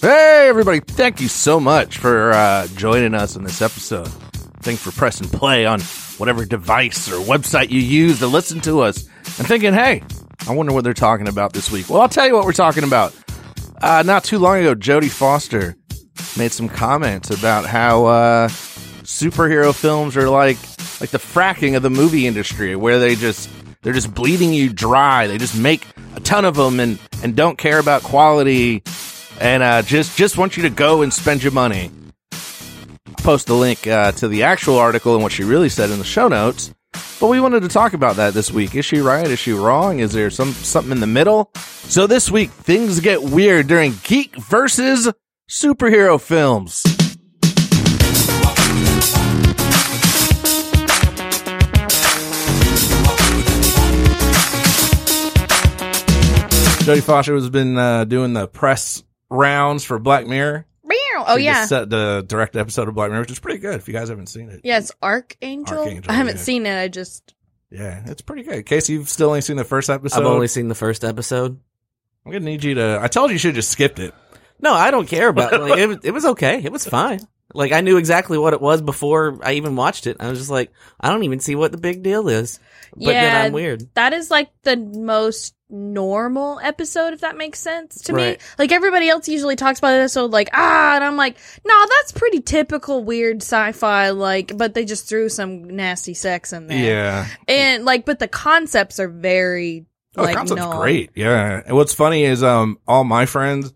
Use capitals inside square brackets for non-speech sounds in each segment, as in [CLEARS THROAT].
Hey, everybody. Thank you so much for uh, joining us in this episode. Thanks for pressing play on whatever device or website you use to listen to us and thinking, hey, I wonder what they're talking about this week. Well, I'll tell you what we're talking about. Uh, not too long ago, Jodie Foster made some comments about how uh, superhero films are like like the fracking of the movie industry, where they just they're just bleeding you dry. They just make a ton of them and and don't care about quality and uh, just just want you to go and spend your money. Post the link uh, to the actual article and what she really said in the show notes. But we wanted to talk about that this week. Is she right? Is she wrong? Is there some something in the middle? So this week things get weird during geek versus superhero films. Jodie Foster has been uh, doing the press rounds for Black Mirror. Oh She yeah, set the direct episode of Black Mirror, which is pretty good. If you guys haven't seen it, yeah. It's Arkangel. Arkangel, I haven't yeah. seen it. I just yeah, it's pretty good. In case you've still only seen the first episode, I've only seen the first episode. I'm gonna need you to. I told you you should have just skipped it. No, I don't care about [LAUGHS] it. Like, it. was- It was okay. It was fine. Like I knew exactly what it was before I even watched it. I was just like, I don't even see what the big deal is. But then Yeah. I'm weird. that is like the most normal episode, if that makes sense to me. Like everybody else usually talks about an episode like ah, and I'm like, no, that's pretty typical weird sci-fi. Like, but they just threw some nasty sex in there. Yeah, and like, but the concepts are very oh, like the concept's no. great. Yeah, and what's funny is um all my friends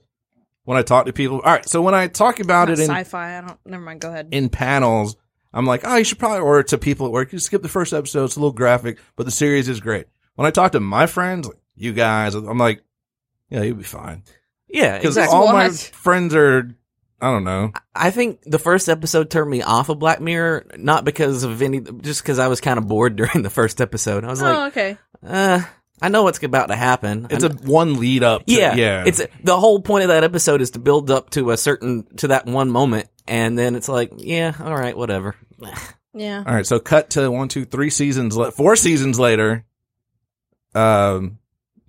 when I talk to people. All right, so when I talk about it in sci-fi. I don't. Never mind. Go ahead. in panels, I'm like, oh, you should probably order it to people at work. You skip the first episode; it's a little graphic, but the series is great. When I talk to my friends, like you guys, I'm like, yeah, you'll be fine Yeah, because exactly. all my What? friends are. I don't know. I think the first episode turned me off of Black Mirror, not because of any, just because I was kind of bored [LAUGHS] during the first episode. I was oh, like, okay. uh, I know what's about to happen. It's a one lead up. To, Yeah, yeah. It's the whole point of that episode is to build up to a certain to that one moment, and then it's like, yeah, all right, whatever. [SIGHS] Yeah. All right, so cut to one, two, three seasons, le- four seasons later. Um,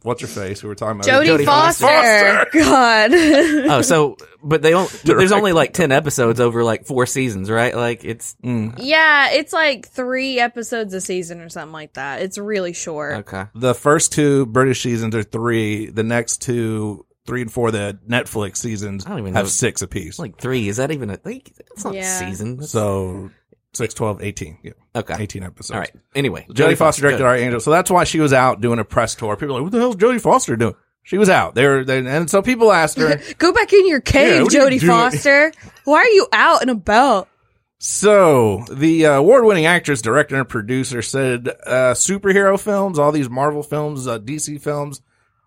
what's her face? Who we're talking about? Jodie, Jodie Foster. Foster. God. [LAUGHS] Oh, so but they only but there's only like ten episodes over like four seasons, right? Like it's Mm. Yeah, it's like three episodes a season or something like that. It's really short. okay. The first two British seasons are three. The next two, three and four, the Netflix seasons I don't even have know. six apiece. It's like three. Is that even a? Like, it's not Yeah. a season. That's- so 6, 12, 18. Yeah, okay. 18 episodes. All right. Anyway, Jodie Foster directed good. Arkangel. So that's why she was out doing a press tour. People are like, what the hell's Jodie Foster doing? She was out there. And so people asked her, [LAUGHS] Go back in your cave, what are you Jodie? Foster. Why are you out and about? So, the uh, award-winning actress, director, and producer said uh, superhero films, all these Marvel films, uh, DC films,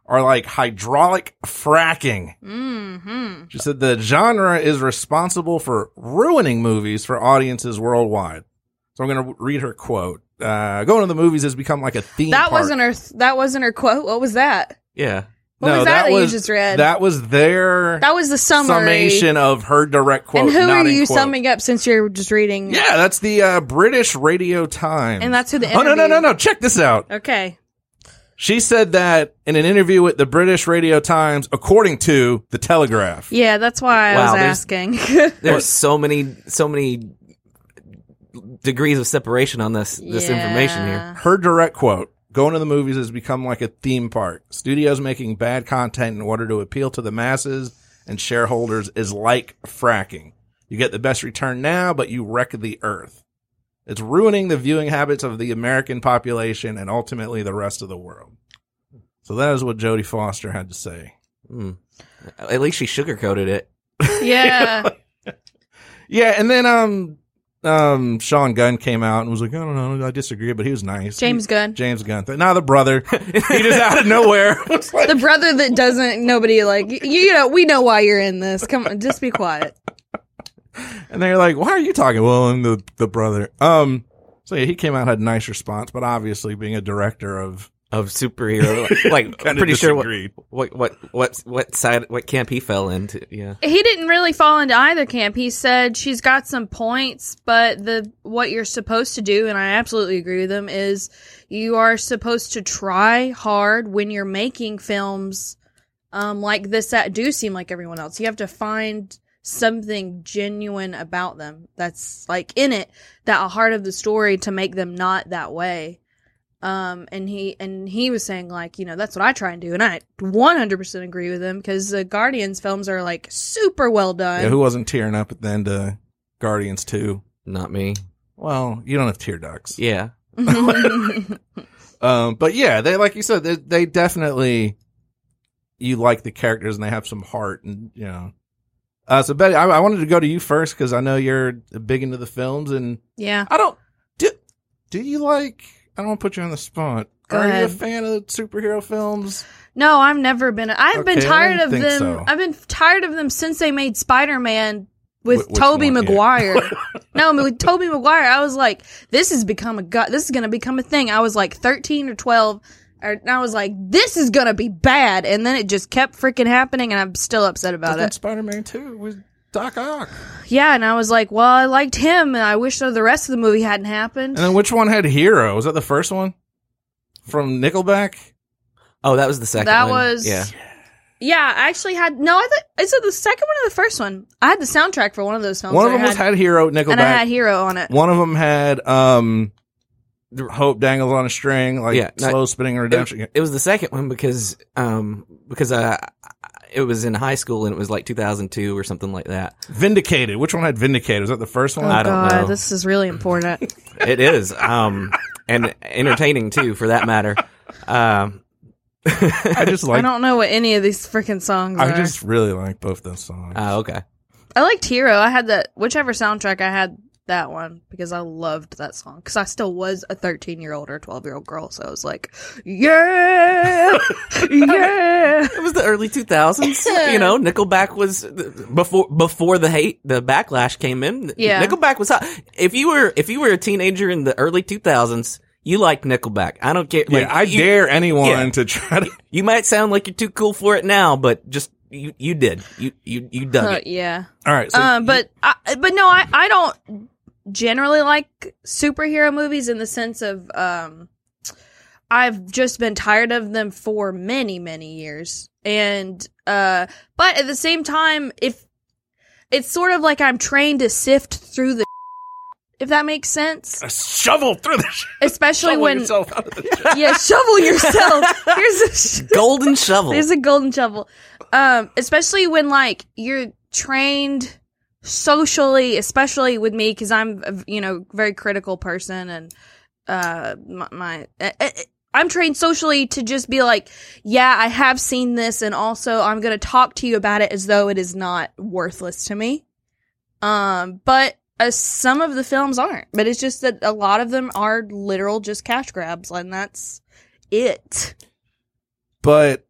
are like hydraulic fracking. Mm-hmm. She said the genre is responsible for ruining movies for audiences worldwide. So I'm going to read her quote. Uh, going to the movies has become like a theme That park. wasn't her. That wasn't her quote. What was that? Yeah. What was that that you just read? That was their That was the summary. summation of her direct quote. and who are you quote. summing up since you're just reading? Yeah, that's the uh, British Radio Times. And that's who the Oh no no no no! Check this out. Okay. She said that in an interview with the British Radio Times, according to the Telegraph. Yeah, that's why I Wow, was there's- asking. [LAUGHS] There's so many so many degrees of separation on this this information here. Her direct quote: "Going to the movies has become like a theme park. Studios making bad content in order to appeal to the masses and shareholders is like fracking. You get the best return now, but you wreck the earth. It's ruining the viewing habits of the American population and ultimately the rest of the world." So that is what Jodie Foster had to say. Hmm. At least she sugarcoated it. Yeah. [LAUGHS] Yeah, and then um um Sean Gunn came out and was like, I don't know, I disagree, but he was nice. James He- Gunn. James Gunn. Now the brother, [LAUGHS] he just out of nowhere. [LAUGHS] like- the brother that doesn't nobody like you, you know we know why you're in this come on just be quiet [LAUGHS] and they're like, Why are you talking? Well, I'm the the brother. Um so yeah, he came out had a nice response, but obviously being a director of Of superhero, like [LAUGHS] I'm Kinda pretty sure what, what what what what side what camp he fell into. Yeah, he didn't really fall into either camp he said she's got some points but the what you're supposed to do and i absolutely agree with him is you are supposed to try hard when you're making films um, like this that do seem like everyone else. You have to find something genuine about them that's like in it, that a heart of the story to make them not that way. Um, and he and he was saying like, you know, that's what I try and do, and I 100% agree with him because the Guardians films are like super well done. Yeah, who wasn't tearing up at the end of Guardians 2? Not me. Well, you don't have tear ducts. Yeah. [LAUGHS] Um, but yeah, they, like you said, they, they definitely, you like the characters and they have some heart and, you know. Uh, so Betty, I, I wanted to go to you first because I know you're big into the films and yeah. I don't, do, do you like, I don't want to put you on the spot. Go Are you a fan of superhero films? No, I've never been. I've been Okay, I tired of them. so. I've been tired of them since they made Spider Man with Wh- Tobey one? Yeah. Maguire. [LAUGHS] no, with Tobey Maguire, I was like, this has become a. This is gonna become a thing. I was like thirteen or twelve, or and I was like, this is gonna be bad, and then it just kept freaking happening, and I'm still upset about it. Spider-Man 2 was Doc Ock. Yeah, and I was like, well, I liked him, and I wish that the rest of the movie hadn't happened. And then which one had Hero? Was that the first one? From Nickelback? Oh, that was the second That one. was- Yeah. yeah, I actually had no. I thought is it the second one or the first one? I had the soundtrack for one of those films. One of them I was had Hero, Nickelback. and I had Hero on it. One of them had um, Hope dangles on a string, like Yeah, no, slow spinning redemption. It, it was the second one because um because uh it was in high school and it was like 2002 or something like that. Vindicated. Which one had Vindicated? Was that the first one? Oh I don't God, know. this is really important. [LAUGHS] It is um and entertaining too for that matter. Um I just [LAUGHS] like. I don't know what any of these freaking songs are. I are. just really like both those songs. oh, okay. I liked Hero. I had that whichever soundtrack I had that one because I loved that song because I still was a 13 year old or 12 year old girl, so I was like, yeah, [LAUGHS] yeah. It was the early 2000s. you know, [LAUGHS] Nickelback was before before the hate, the backlash came in. Yeah. Nickelback was hot. If you were if you were a teenager in the early 2000s, you liked Nickelback. I don't care. yeah, like, I you, dare anyone yeah. to try to. [LAUGHS] You might sound like you're too cool for it now, but just you you did. You you you dug Uh, it. yeah. All right, so Um, but I, but no, I I don't generally like superhero movies in the sense of um, I've just been tired of them for many many years, and uh, but at the same time, if it's sort of like I'm trained to sift through the, [LAUGHS] if that makes sense, a shovel through the. sh- [LAUGHS] especially shovel when yourself out of the sh- [LAUGHS] yeah, shovel yourself. Here's a sh- Golden shovel. There's a golden shovel. Um, especially when like you're trained socially, especially with me, because I'm you know very critical person, and uh, my, my uh, uh, I'm trained socially to just be like, yeah, I have seen this, and also I'm gonna talk to you about it as though it is not worthless to me. Um, but uh, some of the films aren't. But it's just that a lot of them are literal just cash grabs, and that's it. But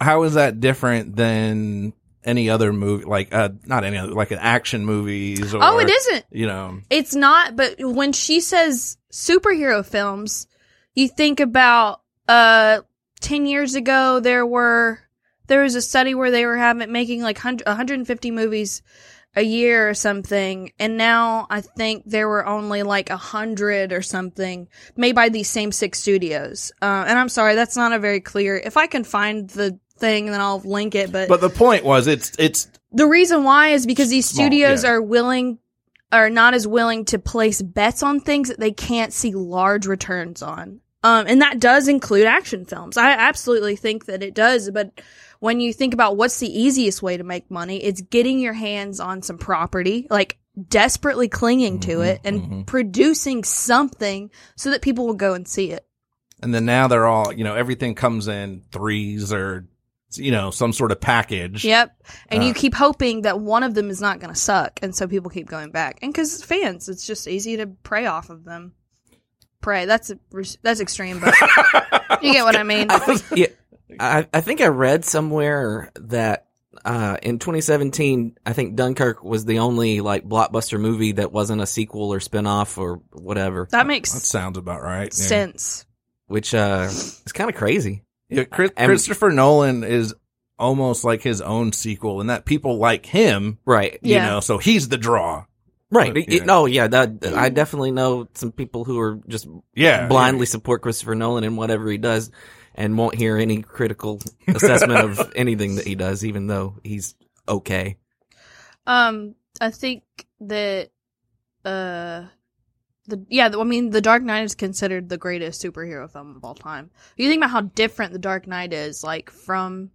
how is that different than any other movie? Like, uh, not any other, like an action movies. Or, oh, it isn't. You know, It's not, but when she says superhero films, you think about uh 10 years ago there were there was a study where they were having making like 100, 150 movies a year or something and now I think there were only like a hundred or something made by these same six studios. Uh, and I'm sorry, that's not a very clear. If I can find the thing, and then I'll link it. But, but the point was, it's it's the reason why is because these Small, studios yeah. are willing are not as willing to place bets on things that they can't see large returns on. Um, and that does include action films. I absolutely think that it does, but when you think about what's the easiest way to make money, it's getting your hands on some property, like desperately clinging to it and mhm. producing something so that people will go and see it. and then now they're all you know everything comes in threes or you know some sort of package. Yep. And Uh, you keep hoping that one of them is not going to suck. And so people keep going back. And because fans, it's just easy to prey off of them. Prey. That's a, that's extreme, but [LAUGHS] you get what I mean. yeah, I, I think I read somewhere that uh, in 2017, I think Dunkirk was the only like blockbuster movie that wasn't a sequel or spin-off or whatever, That makes That sounds about right. Yeah. which uh, is kind of crazy. Yeah, Chris, And- Christopher Nolan is almost like his own sequel, and that people like him. Right. You Yeah. know, so he's the draw. Right. But, yeah. No, yeah, that, I definitely know some people who are just Yeah, blindly support Christopher Nolan and whatever he does. and won't hear any critical [LAUGHS] assessment of anything that he does, even though he's okay. Um, I think that, uh, the yeah, I mean, The Dark Knight is considered the greatest superhero film of all time. You think about how different The Dark Knight is, like from,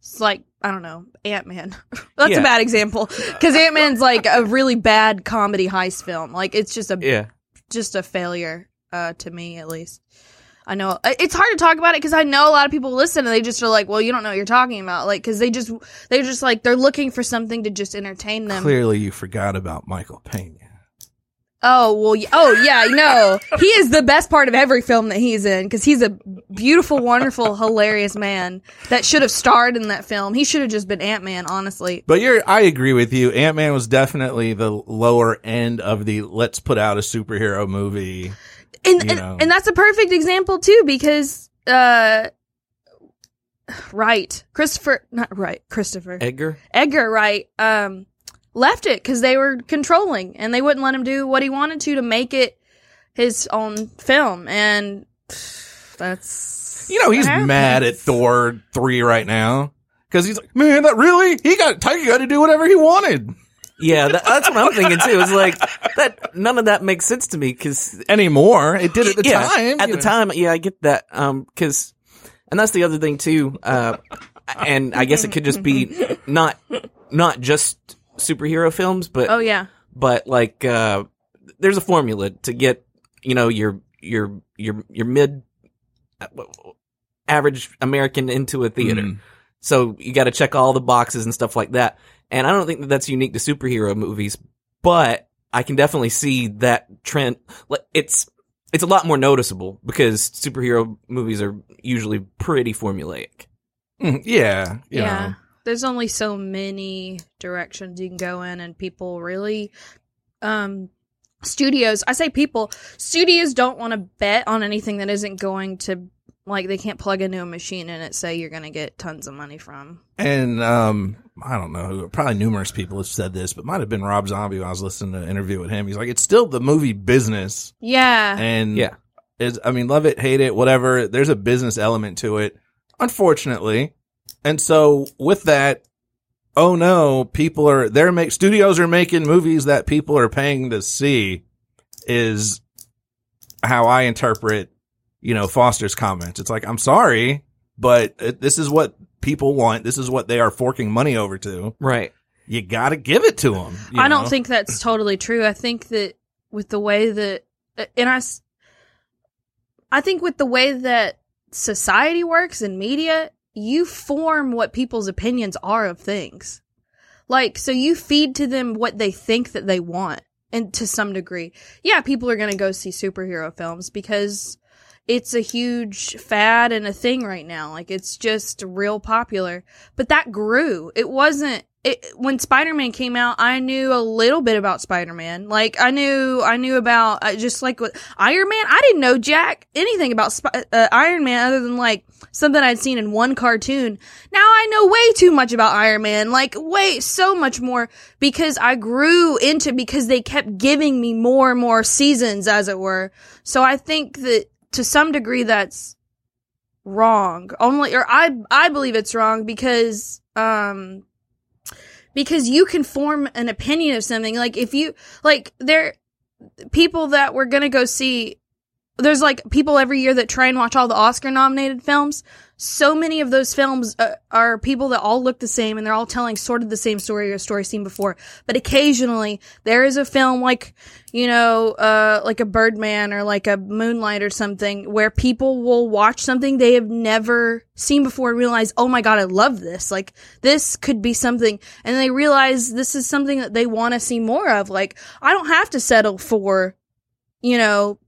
it's like I don't know, Ant Man. [LAUGHS] That's Yeah. a bad example [LAUGHS] because Ant Man's like a really bad comedy heist film. Like it's just a Yeah. just a failure, uh, to me at least. I know it's hard to talk about it because I know a lot of people listen and they just are like, well, you don't know what you're talking about, like because they just they're just like they're looking for something to just entertain them. Clearly, you forgot about Michael Pena. Oh well, oh yeah, no, he is the best part of every film that he's in because he's a beautiful, wonderful, hilarious man that should have starred in that film. He should have just been Ant Man, honestly. But you're, I agree with you. Ant Man was definitely the lower end of the let's put out a superhero movie. And You and, know. and that's a perfect example too because uh, [SIGHS] right, Christopher, not right, Christopher Edgar? Edgar Wright um left it because they were controlling and they wouldn't let him do what he wanted to to make it his own film and that's You know, he's mad at Thor 3 right now. Cause he's like, man, that really? He got, Taika got to do whatever he wanted. Yeah, that, that's what I'm thinking too. It's like that. None of that makes sense to me because Anymore. It did at the yeah, time. At the know. time, yeah, I get that. Um, because, and that's the other thing too. Uh, and I guess it could just be not not just superhero films, but oh yeah but like uh, there's a formula to get you know your your your your mid uh, average American into a theater. Mm. So you got to check all the boxes and stuff like that. And I don't think that that's unique to superhero movies, but I can definitely see that trend. Like, It's it's a lot more noticeable because superhero movies are usually pretty formulaic. Mm, yeah. yeah know. There's only so many directions you can go in and people really um studios i say people studios don't want to bet on anything that isn't going to like they can't plug into a machine and it say you're going to get tons of money from And um, I don't know who, probably numerous people have said this, but might have been Rob Zombie when I was listening to an interview with him. He's like, it's still the movie business. yeah And Yeah. is I mean, love it, hate it, whatever. There's a business element to it, unfortunately. And so with that, oh no, people are they're make studios are making movies that people are paying to see is how I interpret, you know, Foster's comments. It's like, I'm sorry, but it, this is what people want. This is what they are forking money over to. Right. You got to give it to them. I don't think that's totally true. I think that with the way that, uh, and I, I think with the way that society works and media, you form what people's opinions are of things. Like, so you feed to them what they think that they want, and to some degree, yeah, people are going to go see superhero films because it's a huge fad and a thing right now. Like, it's just real popular. But that grew. It wasn't it, when Spider-Man came out, I knew a little bit about Spider-Man. Like I knew, I knew about uh, just like with Iron Man. I didn't know jack anything about Sp- uh, Iron Man other than like something I'd seen in one cartoon. Now I know way too much about Iron Man, like way so much more because I grew into because they kept giving me more and more seasons, as it were. So I think that to some degree that's wrong. Only, or I, I believe it's wrong because, um, because you can form an opinion of something. Like if you like there people that we're gonna go see there's like people every year that try and watch all the Oscar nominated films. So many of those films uh, are people that all look the same and they're all telling sort of the same story or story seen before. But occasionally there is a film like, you know, uh, like a Birdman or like a Moonlight or something where people will watch something they have never seen before and realize, oh my god, I love this. Like this could be something, and they realize this is something that they want to see more of. Like I don't have to settle for, you know,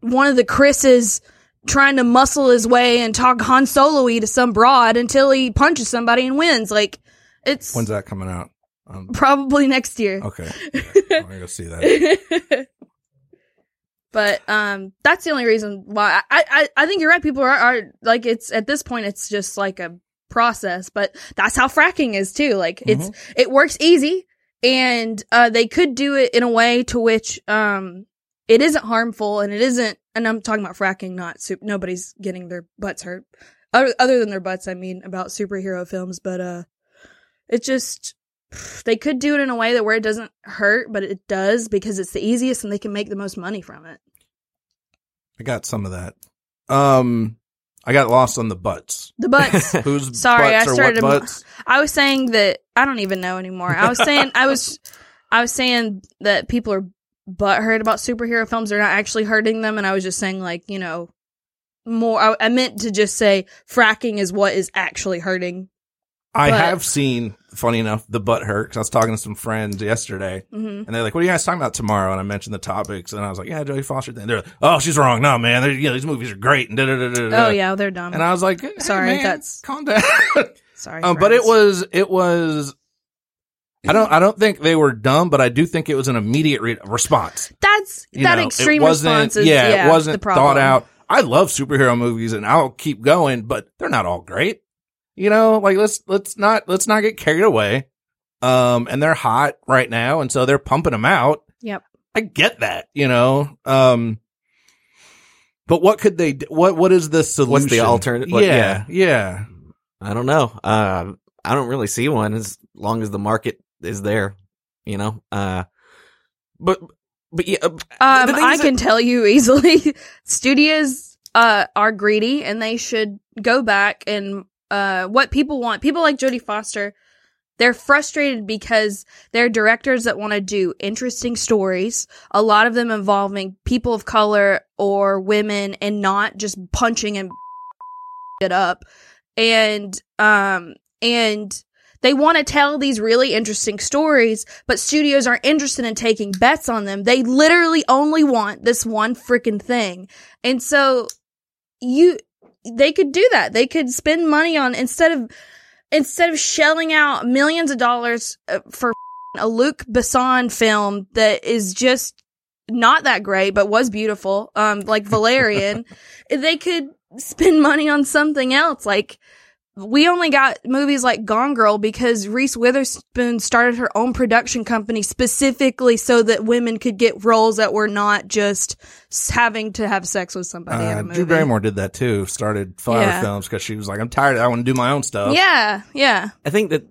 one of the Chris's trying to muscle his way and talk Han Solo-y to some broad until he punches somebody and wins. Like it's When's that coming out? Um, probably next year. okay. [LAUGHS] I'm gonna go see that. [LAUGHS] but um that's the only reason why I, I I think you're right. People are, are like it's at this point it's just like a process, but that's how fracking is too. Like it's it works easy and uh they could do it in a way to which um it isn't harmful and it isn't and I'm talking about fracking, not soup. Nobody's getting their butts hurt, other, other than their butts. I mean, about superhero films, but uh, it just they could do it in a way that where it doesn't hurt, but it does because it's the easiest and they can make the most money from it. I got some of that. Um, I got lost on the butts. The butts. [LAUGHS] Whose Sorry, butts I started. butts? I was saying that I don't even know anymore. I was saying I was, I was saying that people are butthurt about superhero films. They're not actually hurting them, and I was just saying like you know more. I, I meant to just say fracking is what is actually hurting. I but- have seen, funny enough, the butt hurt because I was talking to some friends yesterday, hmm and they're like, "What are you guys talking about tomorrow?" And I mentioned the topics, and I was like, "Yeah, Jodie Foster." Thing. They're like, "Oh, she's wrong. No, man. They're, you know, these movies are great." And da da da da. da. Oh yeah, they're dumb. And I was like, hey, Sorry, man, that's- calm down." [LAUGHS] Sorry, um, but it was, it was. I don't, I don't think they were dumb, but I do think it was an immediate re- response. that's You that know, extreme it wasn't, response is yeah, yeah, it wasn't the problem. thought out. I love superhero movies and I'll keep going, but they're not all great. You know, like let's let's not let's not get carried away. Um, and they're hot right now, and so they're pumping them out. Yep. I get that, you know. Um, but what could they? do? What what is the solution? What's the alternative? What- Yeah, yeah. I don't know. Uh, I don't really see one as long as the market is there, you know. Uh, but but yeah, uh, Um, I can tell you [LAUGHS] easily, studios uh are greedy and they should go back and uh what people want. People like Jodie Foster, they're frustrated because they're directors that want to do interesting stories, a lot of them involving people of color or women and not just punching and [LAUGHS] it up. And um and they want to tell these really interesting stories, but studios aren't interested in taking bets on them. They literally only want this one freaking thing. And so you, they could do that. They could spend money on instead of, instead of shelling out millions of dollars uh, for [LAUGHS] a Luc Besson film that is just not that great, but was beautiful, um, like Valerian, [LAUGHS] they could spend money on something else. Like, we only got movies like Gone Girl because Reese Witherspoon started her own production company specifically so that women could get roles that were not just having to have sex with somebody in Uh, a movie. Drew Barrymore did that too. Started flower Yeah. films because she was like, "I'm tired. I want to do my own stuff." Yeah, yeah. I think that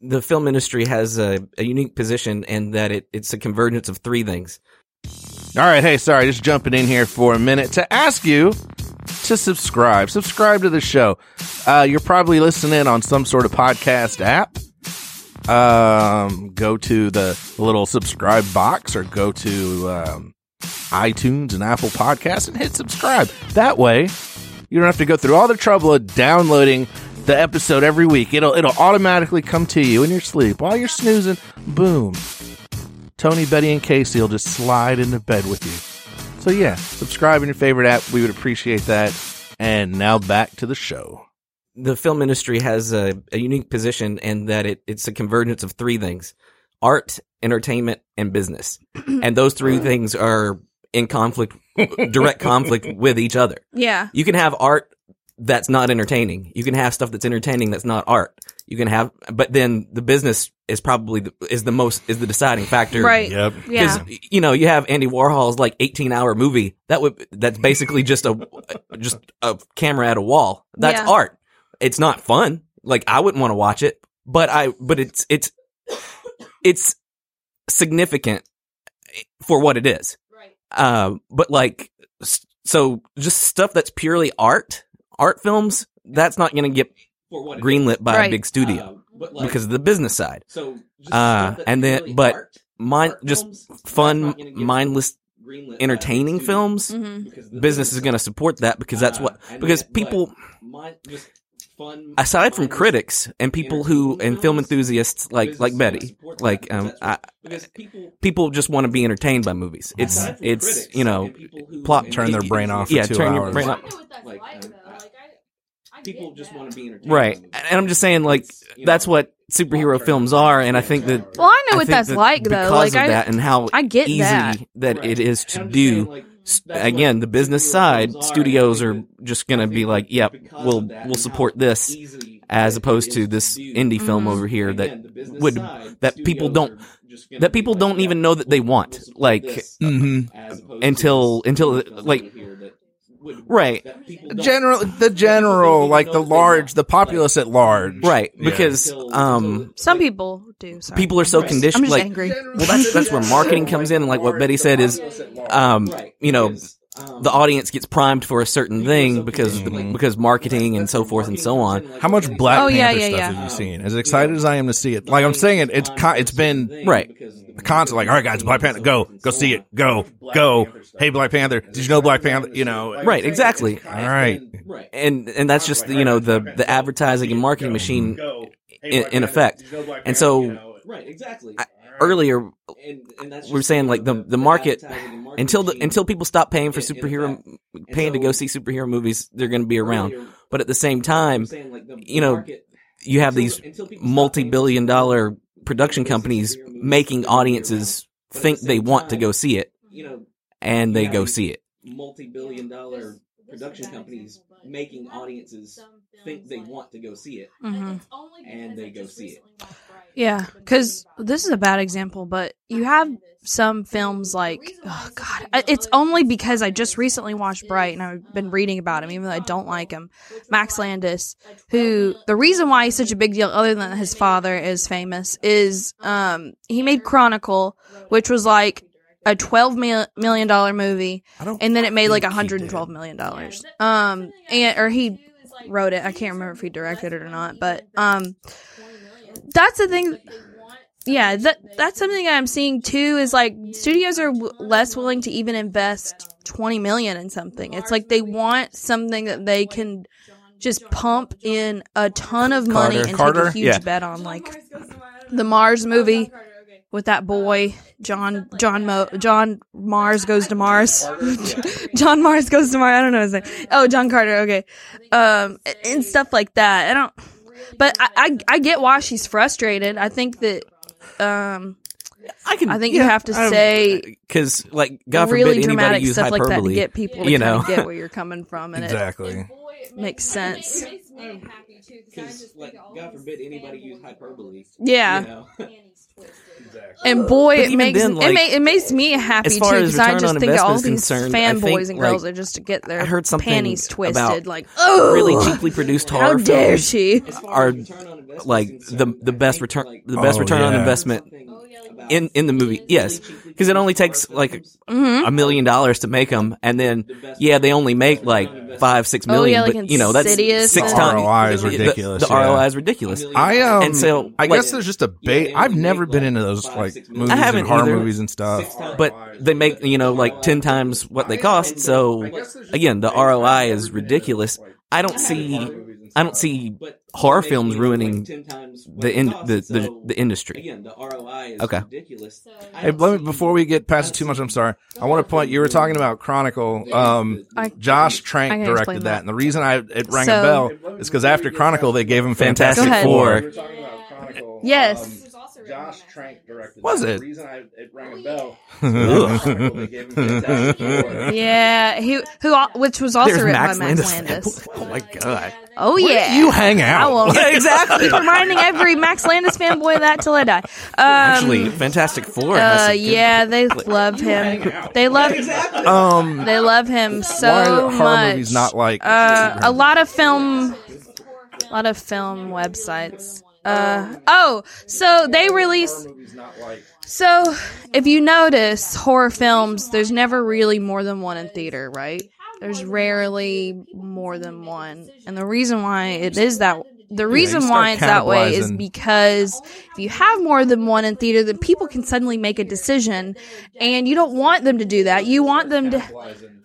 the film industry has a, a unique position and that it, it's a convergence of three things. All right, hey, sorry, just jumping in here for a minute to ask you to subscribe. Subscribe to the show. Uh, you're probably listening on some sort of podcast app. Um, go to the little subscribe box or go to um, iTunes and Apple Podcasts and hit subscribe. That way, you don't have to go through all the trouble of downloading the episode every week. It'll it'll automatically come to you in your sleep while you're snoozing. Boom. Tony, Betty, and Casey will just slide into bed with you. So yeah, subscribe in your favorite app. We would appreciate that. And now back to the show. The film industry has a, a unique position in that it, it's a convergence of three things art, entertainment, and business. [CLEARS THROAT] and those three things are in conflict, direct conflict [LAUGHS] with each other. Yeah. You can have art that's not entertaining. You can have stuff that's entertaining that's not art. You can have, but then the business is probably the, is the most is the deciding factor, Right. Yep. Yeah. Because you know you have Andy Warhol's like 18 hour movie that would that's basically just a just a camera at a wall. That's Yeah. art. It's not fun. Like I wouldn't want to watch it, but I but it's it's it's significant for what it is. Right. Um, but like, so just stuff that's purely art, art films, that's not going to get greenlit by a big studio because of the business side. So, just Uh, and then- purely but art, Mine, art just films, fun, not gonna get mindless, greenlit by a entertaining big studio films. hmm Business is going to support that because that's Uh, what, because then- people, mine- just fun, aside from critics and people who, and film enthusiasts like, like Betty, like, um, that's I, because people people just want to be entertained by movies. It's, it's, critics you know, and plot- Turn their brain off for yeah, two turn your hours. brain I off. People just want to be entertained. right. And I'm just saying, like, You that's what superhero films are, and I think that Well, I know what think that's that like, though. Because Like, of I, that and how I get easy that. Right. it is to do. saying, like, S- Again, the business side, are, studios are just going to be like, "Yep, because we'll we'll support this," as opposed to this indie film Mhm. over here that business would that people don't are just gonna that people like, don't yeah, even know that they want. we'll Like, this until- until, like, over here would Right. that people don't- general the general like the large the populace at large Right. Yeah. Because Until- um Some people do. Sorry. people are so Right. conditioned I'm just like angry. well that's that's where marketing comes in like what Betty said is um you know because, the audience gets primed for a certain thing so because conditioned, like- because marketing and so forth and so on. how much Black Oh, Panther yeah, stuff yeah. have you seen? As excited as I am to see it, like I'm saying it, it's con- it's been Right. constant. Like, all right, guys, Black Panther, go, go see it, go, go. Hey, Black Panther, did you know Black Panther? You know, Right, exactly. all right. Right. And and that's just you know the the advertising and marketing machine in, in effect. And so Right. Exactly. I- earlier and, and that's we're saying like the the market advertising and until the until people stop paying for superhero paying to go see superhero movies, they're going to be around. Earlier, But at the same time, saying, like, the you know, market- you have until- these until multi-billion dollar production companies making audiences think the they want to go see it You know, and they go see it. multi-billion dollar production companies making audiences think they want to go see it, mm-hmm. and they go see it. Yeah, because this is a bad example, but you have some films like, oh god, it's only because I just recently watched Bright and I've been reading about him, even though I don't like him. Max Landis, who the reason why he's such a big deal, other than his father is famous, is um he made Chronicle, which was like a twelve million dollar movie, and then it made like a hundred and twelve million dollars. Um, and or he wrote it. I can't remember if he directed it or not, but um, that's the thing. Yeah, that that's something I'm seeing too. Is like studios are w- less willing to even invest twenty million in something. It's like they want something that they can just pump in a ton of money Carter. and Carter? take a huge Yeah. bet on, like the Mars movie with that boy John John Mo, John Mars goes to Mars. [LAUGHS] John Mars goes to Mars. I don't know his name. Oh, John Carter. Okay, um, and stuff like that. I don't. But I, I I get why she's frustrated. I think that um I can. I think you have to say because like God forbid really anybody dramatic use stuff like that to get people to you kinda know. get where [LAUGHS] you're coming from, and exactly. it makes sense. Because, like, God forbid anybody use hyperbole. Yeah, You know? And boy, But it makes then, it, like, make, it makes me happy as too far as because I just think all these concerned, I fanboys and girls like, are just to get their I heard something panties twisted. about like, oh, really cheaply produced horror how dare films she? Are as return on investment like the the best return the best Oh, return on oh, investment something about in in the movie. Yes, because it only takes like hmm a million dollars to make them, and then yeah, they only make like five six Oh, million. yeah, like but you know that's Insidious six The and- times. ROI is the- ridiculous. The, yeah. ROI is ridiculous. I um, And so, I like- guess there's just a bait. I've never been into those like movies I haven't and horror either. movies and stuff. but they make you know like 10 times what they cost so again the roi is ridiculous i don't see i don't see But horror films ruining like 10 times what the in, costs, the, the so, the industry Again, the ROI is Okay. ridiculous. I Hey, let me before we get past it too much. I'm sorry. I want to point. You were talking about Chronicle. Um, I- Josh Trank directed that. that. and the reason I it rang So- a bell is because after Chronicle they gave him Fantastic Fantastic Four. Yes. Josh Trank directed. Was it? The reason I, it rang a bell. [LAUGHS] Yeah, he who which was also there's written max by Max landis, Landis. [LAUGHS] oh my god Oh yeah, you hang out. won't. [LAUGHS] Exactly. Reminding every Max Landis fanboy of that till I die. Um, actually fantastic four has uh, good- yeah, they love him. They love. Um, They love him so are much. movies not like? uh, a lot of film, a lot of film websites. Uh, oh, so they release. So, if you notice horror films, there's never really more than one in theater, right? There's rarely more than one, and the reason why it is that the reason start why it's that way is because if you have more than one in theater, then people can suddenly make a decision, and you don't want them to do that. You want them to.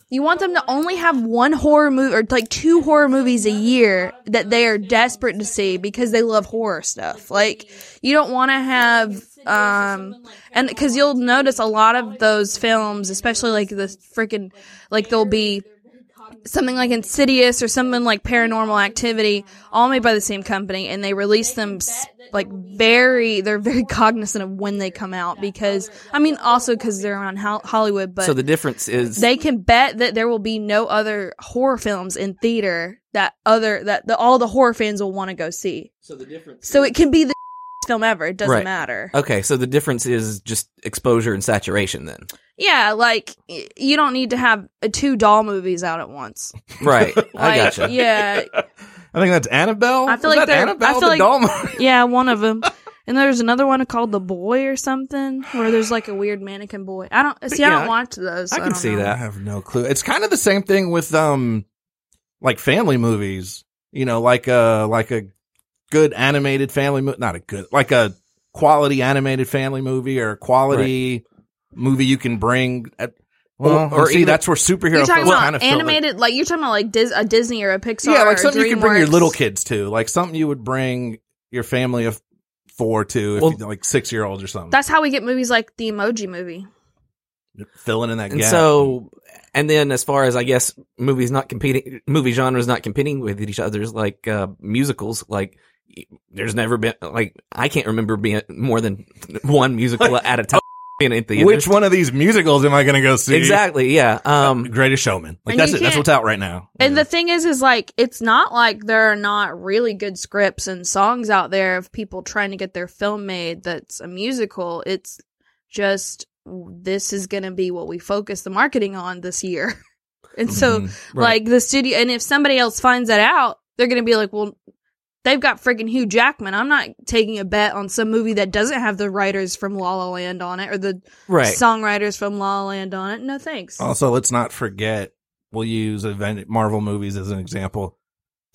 You want them to only have one horror movie or like two horror movies a year that they are desperate to see because they love horror stuff. Like you don't want to have um and cuz you'll notice a lot of those films, especially like the freaking like there'll be something like Insidious or something like Paranormal Activity, all made by the same company, and they release them like very. They're very cognizant of when they come out because I mean also because they're around Hollywood, but so the difference is they can bet that there will be no other horror films in theater that other that the, all the horror fans will want to go see. So the difference. So is- it can be the film ever. It doesn't Right. matter. Okay, so the difference is just exposure and saturation then. Yeah, like y- you don't need to have uh, two doll movies out at once. [LAUGHS] Right. I Like, gotcha. Yeah, [LAUGHS] I think that's Annabelle. I feel Was like that they're- Annabelle I feel the like- doll movie? [LAUGHS] yeah, one of them. And there's another one called The Boy or something, where there's like a weird mannequin boy. I don't see. I yeah, don't watch those. I so can don't see know. that. I have no clue. It's kind of the same thing with um, like family movies. You know, like a like a good animated family movie, not a good, like a quality animated family movie or a quality movie you can bring. At, well, Or or see, that's where superhero You're talking films about kind of feel like- animated, like, you're talking about like Dis- a Disney or a Pixar. yeah, like or something you can bring your little kids to, like something you would bring your family of four to, if Well- you, like six year olds or something. That's how we get movies like the Emoji Movie. filling in that And gap. so, and then as far as I guess movies not competing, movie genres not competing with each other's like uh, musicals, like there's never been like I can't remember being more than one musical at a time in a theater. which one of these musicals am I going to go see? Exactly. Yeah. Um. Greatest Showman. Like that's it. That's what's out right now. And the thing is, is like, it's not like there are not really good scripts and songs out there of people trying to get their film made that's a musical. It's just, this is going to be what we focus the marketing on this year. [LAUGHS] and so, Mhm. like, the studio, and if somebody else finds that out, they're going to be like, well, they've got freaking Hugh Jackman. I'm not taking a bet on some movie that doesn't have the writers from La La Land on it or the Right. songwriters from La La Land on it. No thanks. Also, let's not forget. We'll use event Marvel movies as an example.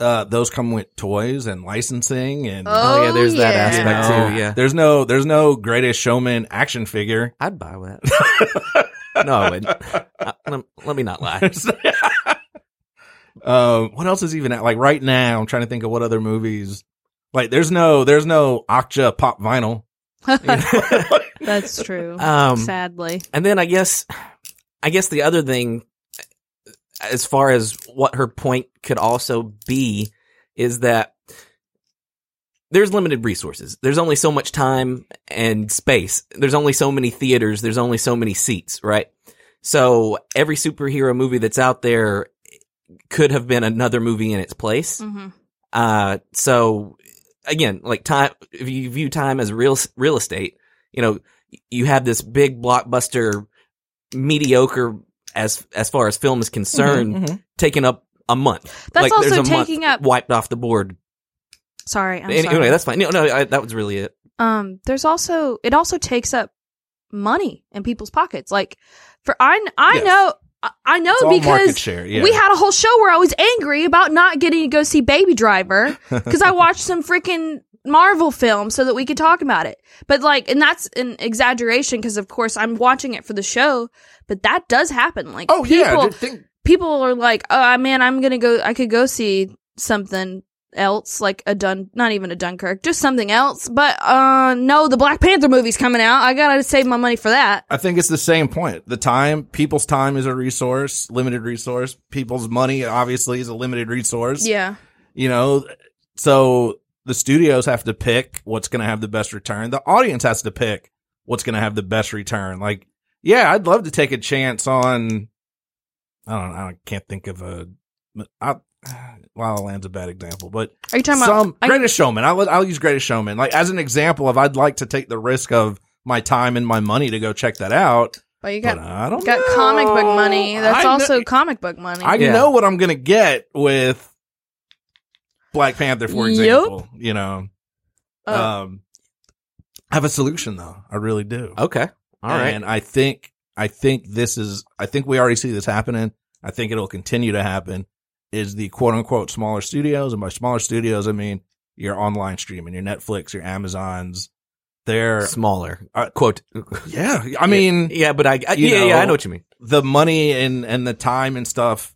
Uh, those come with toys and licensing, and Oh, yeah, there's that yeah. you aspect know, too, yeah. there's no there's no Greatest Showman action figure. I'd buy that. [LAUGHS] no, I wouldn't. Uh, let, let me not lie. [LAUGHS] um, what else is even out? Like right now, I'm trying to think of what other movies. Like there's no there's no Okja pop vinyl. [LAUGHS] That's [LAUGHS] true. Um, Sadly. And then I guess, I guess the other thing, as far as what her point could also be, is that there's limited resources. There's only so much time and space. There's only so many theaters. There's only so many seats, right? So every superhero movie that's out there could have been another movie in its place. hmm Uh, so again, like time, if you view time as real, real estate, you know, you have this big blockbuster, mediocre as, as far as film is concerned, Mhm. taking up a month. That's like, also there's a month taking up- wiped off the board. Sorry, I'm anyway, sorry. that's fine. No, no, I, that was really it. um, there's also it also takes up money in people's pockets. Like for I I Yes. know I- know It's all market because. Yeah. we had a whole show where I was angry about not getting to go see Baby Driver [LAUGHS] because I watched some freaking Marvel film so that we could talk about it. But like, and that's an exaggeration because of course I'm watching it for the show. But that does happen. Like, oh yeah, people, dude, think, people are like, oh man, I'm gonna go. I could go see something else, like a Dun, not even a Dunkirk, just something else. But uh, no, the Black Panther movie's coming out. I gotta save my money for that. I think it's the same point. The time, people's time is a resource, limited resource. People's money obviously is a limited resource. Yeah, You know, so the studios have to pick what's to have the best return. The audience has to pick what's to have the best return. Like, yeah, I'd love to take a chance on, I don't know, I can't think of a, I, [SIGHS] La La Land's a bad example, but are you talking some about? I- Greatest Showman. I'll, I'll use Greatest Showman. Like as an example of I'd like to take the risk of my time and my money to go check that out. But you But got I don't got know. comic book money. That's I kn- also comic book money. I Yeah. know what I'm gonna get with Black Panther, for Yup. example. You know, Uh, um, I have a solution though. I really do. Okay. All right. And I think, I think this is, I think we already see this happening. I think it'll continue to happen is the quote unquote smaller studios. And by smaller studios, I mean your online streaming, your Netflix, your Amazons. They're, Smaller. Uh, Quote. yeah, I mean, yeah, but I, I you yeah, yeah, I know, know what you mean. the money and, and the time and stuff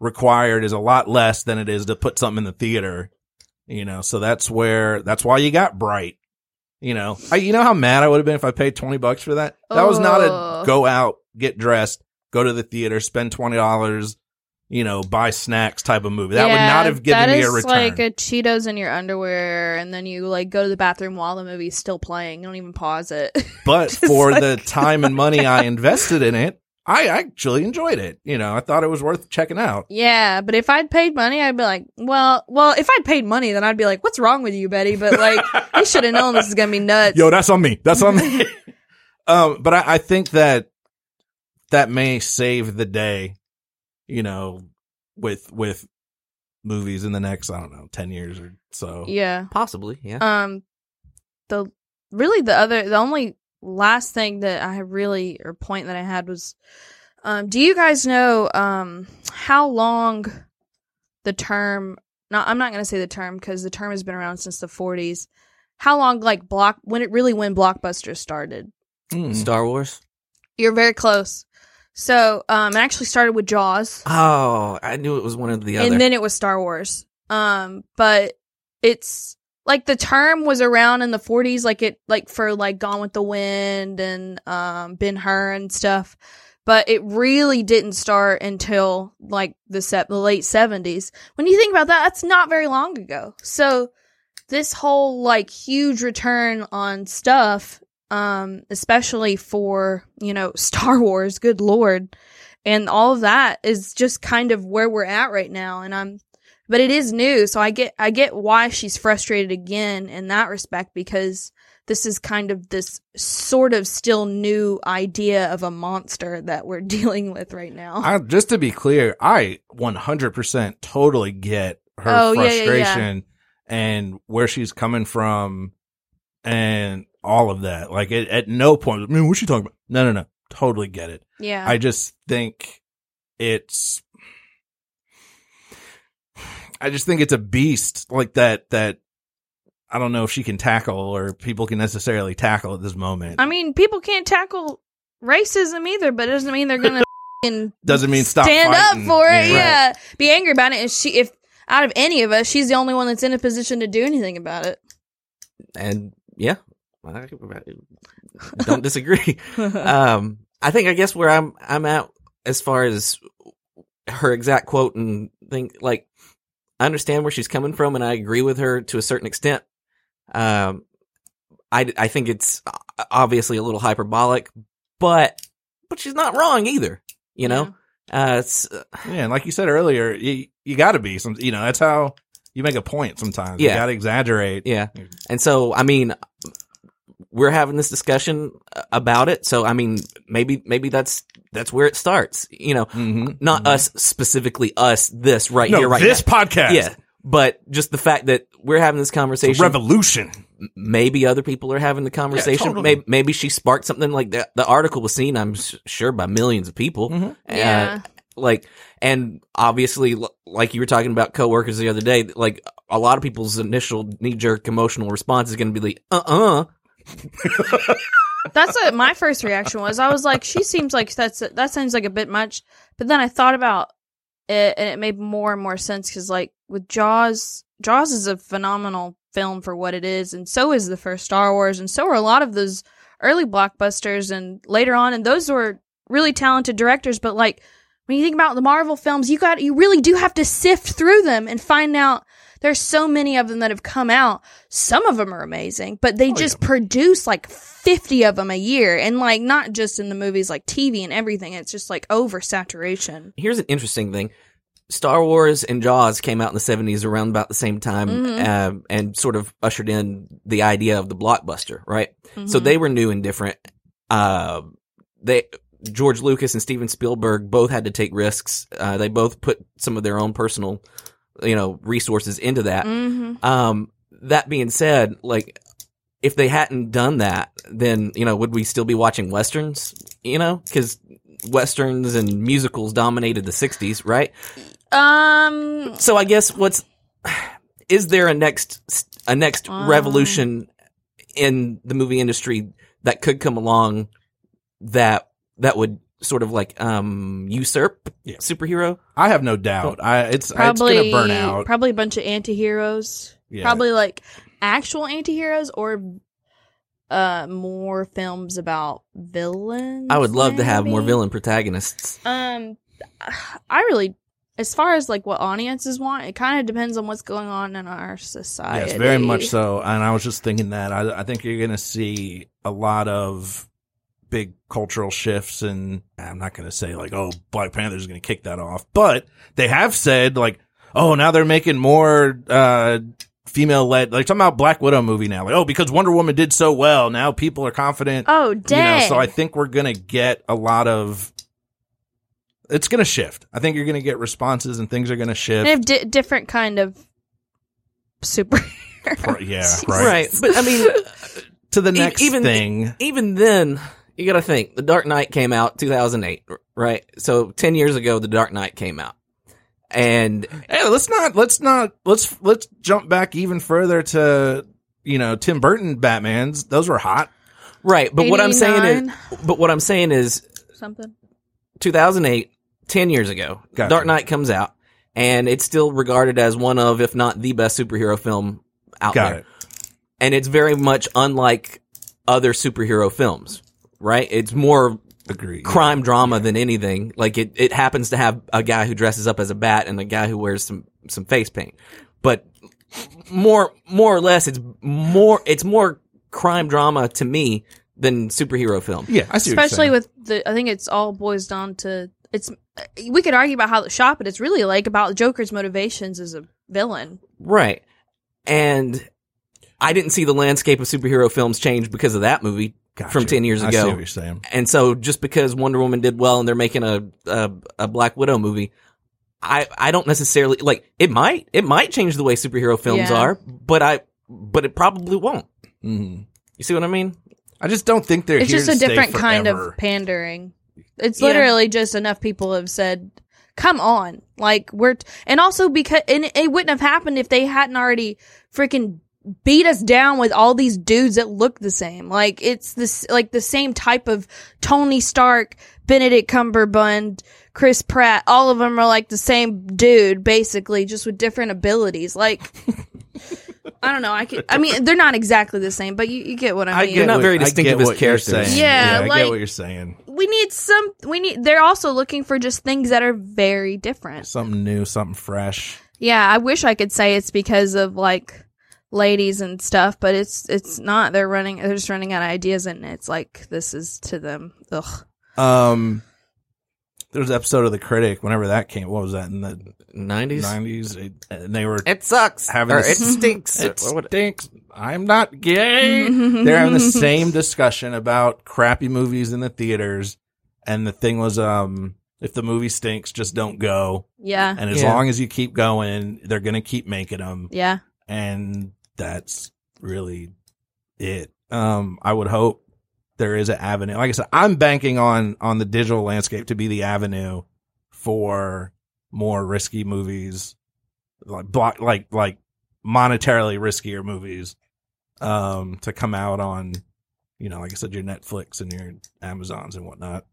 required is a lot less than it is to put something in the theater. You know, so that's where, that's why you got Bright. You know, I, you know how mad I would have been if I paid 20 bucks for that? That was not a go out, get dressed, go to the theater, spend $20, you know, buy snacks type of movie. That would not have given me a is return. like a Cheetos in your underwear, and then you like go to the bathroom while the movie's still playing. You don't even pause it. [LAUGHS] but for like- the time and money I invested in it, I actually enjoyed it. You know, I thought it was worth checking out. Yeah, but if I'd paid money, I'd be like, well, well, if I'd paid money, then I'd be like, what's wrong with you, Betty? But like, [LAUGHS] you should have known this is gonna be nuts. Yo, that's on me. That's on me. [LAUGHS] um, but I, I think that that may save the day, you know, with with movies in the next, I don't know, ten years or so. yeah. Possibly, yeah. Um, the really the other the only last thing that I had really or point that I had was, um, do you guys know um how long the term? Not I'm not gonna say the term because the term has been around since the 40s. How long like block when it really when blockbusters started? Mm. Star Wars. You're very close. So um, it actually started with Jaws. Oh, I knew it was one of the other. and then it was Star Wars. Um, but it's like the term was around in the 40s, like it like for like Gone with the Wind and um Ben Hur and stuff. But it really didn't start until like the set the late 70s. When you think about that, that's not very long ago. So this whole like huge return on stuff um especially for you know [LAUGHS] Star Wars good lord and all of that is just kind of where we're at right now and I'm but it is new so I get I get why she's frustrated again in that respect because this is kind of this sort of still new idea of a monster that we're [LAUGHS] dealing with right now. I, just to be clear, I 100% totally get her Oh, yeah, yeah, yeah. frustration and where she's coming from and all of that. Like it, at no point, I mean, what's she talking about? No, no, no. Totally get it. yeah. I just think it's, I just think it's a beast like that, that I don't know if she can tackle or people can necessarily tackle at this moment. I mean, people can't tackle racism either, but it doesn't mean they're gonna [LAUGHS] f***ing Doesn't mean stop stand fighting. up for it. Yeah. Yeah. be angry about it. And she, if out of any of us, she's the only one that's in a position to do anything about it. and yeah, I [LAUGHS] don't disagree. [LAUGHS] um, I think I guess where I'm I'm at as far as her exact quote and think like I understand where she's coming from and I agree with her to a certain extent. Um, I I think it's obviously a little hyperbolic, but but she's not wrong either. You know, uh, it's Yeah, and like you said earlier, you you got to be some. You know, that's how you make a point. Sometimes Yeah. you got to exaggerate. Yeah. And so, I mean, we're having this discussion about it. So, I mean, maybe, maybe that's, that's where it starts, you know, Mhm. not us specifically, us, this right No, here, right this now. podcast, Yeah. But just the fact that we're having this it's a conversation, revolution. maybe other people are having the conversation. totally. maybe, maybe she sparked something like that. The article was seen, I'm s- sure, by millions of people. Mhm. Uh, Yeah. like, and obviously, like you were talking about coworkers the other day, like a lot of people's initial knee jerk emotional response is going to be like, uh uh That's what my first reaction was. I was like, she seems like that's that sounds like a bit much. But then I thought about it, and it made more and more sense because, like, with Jaws, Jaws is a phenomenal film for what it is, and so is the first Star Wars, and so are a lot of those early blockbusters, and later on, and those were really talented directors. But like, when you think about the Marvel films, you got you really do have to sift through them and find out. There's so many of them that have come out. Some of them are amazing, but they just produce like 50 of them a year. And like, not just in the movies, like TV and everything. It's just like oversaturation. Here's an interesting thing. Star Wars and Jaws came out in the 70s around about the same time Mhm. um, and sort of ushered in the idea of the blockbuster, right? So Mhm. they were new and different. Uh, they George Lucas and Steven Spielberg both had to take risks. Uh, they both put some of their own personal, you know, resources into that. Mhm. Um, that being said, like, if they hadn't done that, then, you know, would we still be watching Westerns? You know, cause Westerns and musicals dominated the 60s, right? Um, So I guess what's, is there a next, a next Um. revolution in the movie industry that could come along that, that would sort of like, um, usurp Yeah. superhero? I have no doubt. I it's probably, it's gonna burn out. probably a bunch of anti-heroes. Yeah. Probably like actual anti-heroes or, uh, more films about villains. I would love to have more villain protagonists. Um, I really, as far as like what audiences want, it kind of depends on what's going on in our society. Yes, very much so. And I was just thinking that I, I think you're going to see a lot of big cultural shifts and I'm not going to say like, oh, Black Panther's going to kick that off, but they have said like, oh, now they're making more, uh, female led, like talking about Black Widow movie now. Like, oh, because Wonder Woman did so well. Now people are confident. Oh, You know, dang. so I think we're going to get a lot of, it's going to shift. I think you're going to get responses and things are going to shift. They have di- different kind of super. Pro- yeah, [LAUGHS] right. right. But I mean, To the E- next even thing. even then, you got to think The Dark Knight came out 2008, right? So 10 years ago, The Dark Knight came out, and Hey, let's not let's not let's let's jump back even further to you know Tim Burton Batman's. Those were hot. right. But what I'm saying is, but what I'm saying is, Something. 2008, 10 years ago, Gotcha. Dark Knight comes out, and it's still regarded as one of, if not the best superhero film out Got there. it. And it's very much unlike other superhero films, right? It's more Agreed. crime drama than anything. Like it, it happens to have a guy who dresses up as a bat and a guy who wears some, some face paint. But more, more or less, it's more, it's more crime drama to me than superhero film. Yeah, I see. what you're Especially with the, I think it's all boils down to it's. We could argue about how it's shot, but it's really like about Joker's motivations as a villain. Right. And I didn't see the landscape of superhero films change because of that movie Gotcha. from 10 years I see ago. what you're saying. And so just because Wonder Woman did well and they're making a, a, a Black Widow movie, I, I don't necessarily like it might, it might change the way superhero films Yeah. are, but I, but it probably won't. Mhm. You see what I mean? I just don't think they're It's here just to a stay different kind forever. of pandering. It's Yeah. literally just enough people have said, "Come on!" Like we're, t- and also because, and it wouldn't have happened if they hadn't already freaking beat us down with all these dudes that look the same. Like it's this, like the same type of Tony Stark, Benedict Cumberbatch, Chris Pratt. All of them are like the same dude, basically, just with different abilities. Like. [LAUGHS] I don't know. I could. I mean, they're not exactly the same, but you, you get what I mean. They're not what- very distinctive as what you're characters. saying. Yeah, I like- get what you're saying. we need some we need they're also looking for just things that are very different Something new, something fresh. yeah i wish i could say it's because of like ladies and stuff but it's it's not they're running they're just running out of ideas and it's like this is to them ugh Um, there was an episode of The Critic. Whenever that came, what was that in the 90s? nineties? And they were It sucks. Having or this- it stinks. It stinks. I'm not gay. [LAUGHS] They're having the same discussion about crappy movies in the theaters, and the thing was, um, if the movie stinks, just don't go. yeah And as Yeah. long as you keep going, they're gonna keep making them, yeah and that's really it. Um, I would hope there is an avenue. Like I said, I'm banking on on the digital landscape to be the avenue for more risky movies, like block, like like monetarily riskier movies, um, to come out on, you know, like I said, your Netflix and your Amazons and whatnot.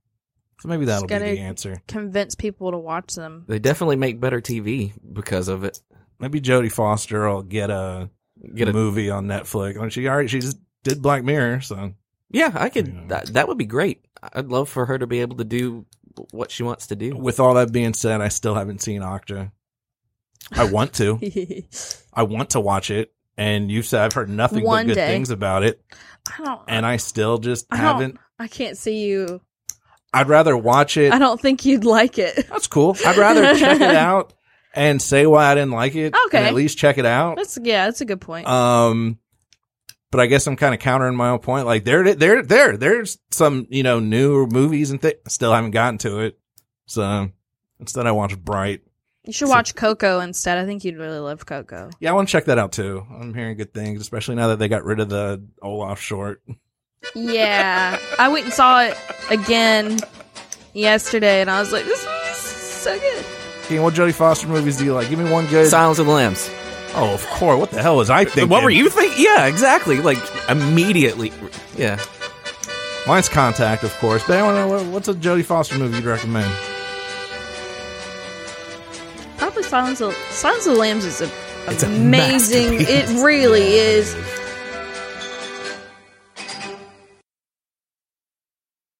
So maybe that'll be the answer. convince people to watch them They definitely make better TV because of it. Maybe Jodie Foster will get a Get a movie on Netflix. I mean, she already she just did Black Mirror, so Yeah, I could. Yeah. That, that would be great. I'd love for her to be able to do what she wants to do. with all that being said, I still haven't seen Okja. I want to. [LAUGHS] I want to watch it, and you said I've heard nothing One but good day. things about it, i don't and I still just I haven't. i can't see you I'd rather watch it. i don't think you'd like it That's cool. I'd rather check it [LAUGHS] out and say why I didn't like it. Okay. and at least check it out. that's yeah that's a good point Um, but I guess I'm kind of countering my own point. Like there, there, there, there's some you know new movies and things. Still haven't gotten to it. So instead, I watched Bright. you should watch coco instead i think you'd really love coco Yeah, I want to check that out too. I'm hearing good things, especially now that they got rid of the Olaf short. Yeah, I went and saw it again yesterday, and I was like, "This is so good." Okay, what Jodie Foster movies do you like? Give me one good. Silence of the Lambs. oh, of course. What the hell was I thinking? What were you thinking? Yeah, exactly. Like immediately. Yeah. Mine's Contact, of course. But I want to know what's a Jodie Foster movie you'd recommend? Probably Silence of Silence of the Lambs is a It's amazing. masterpiece. it really is.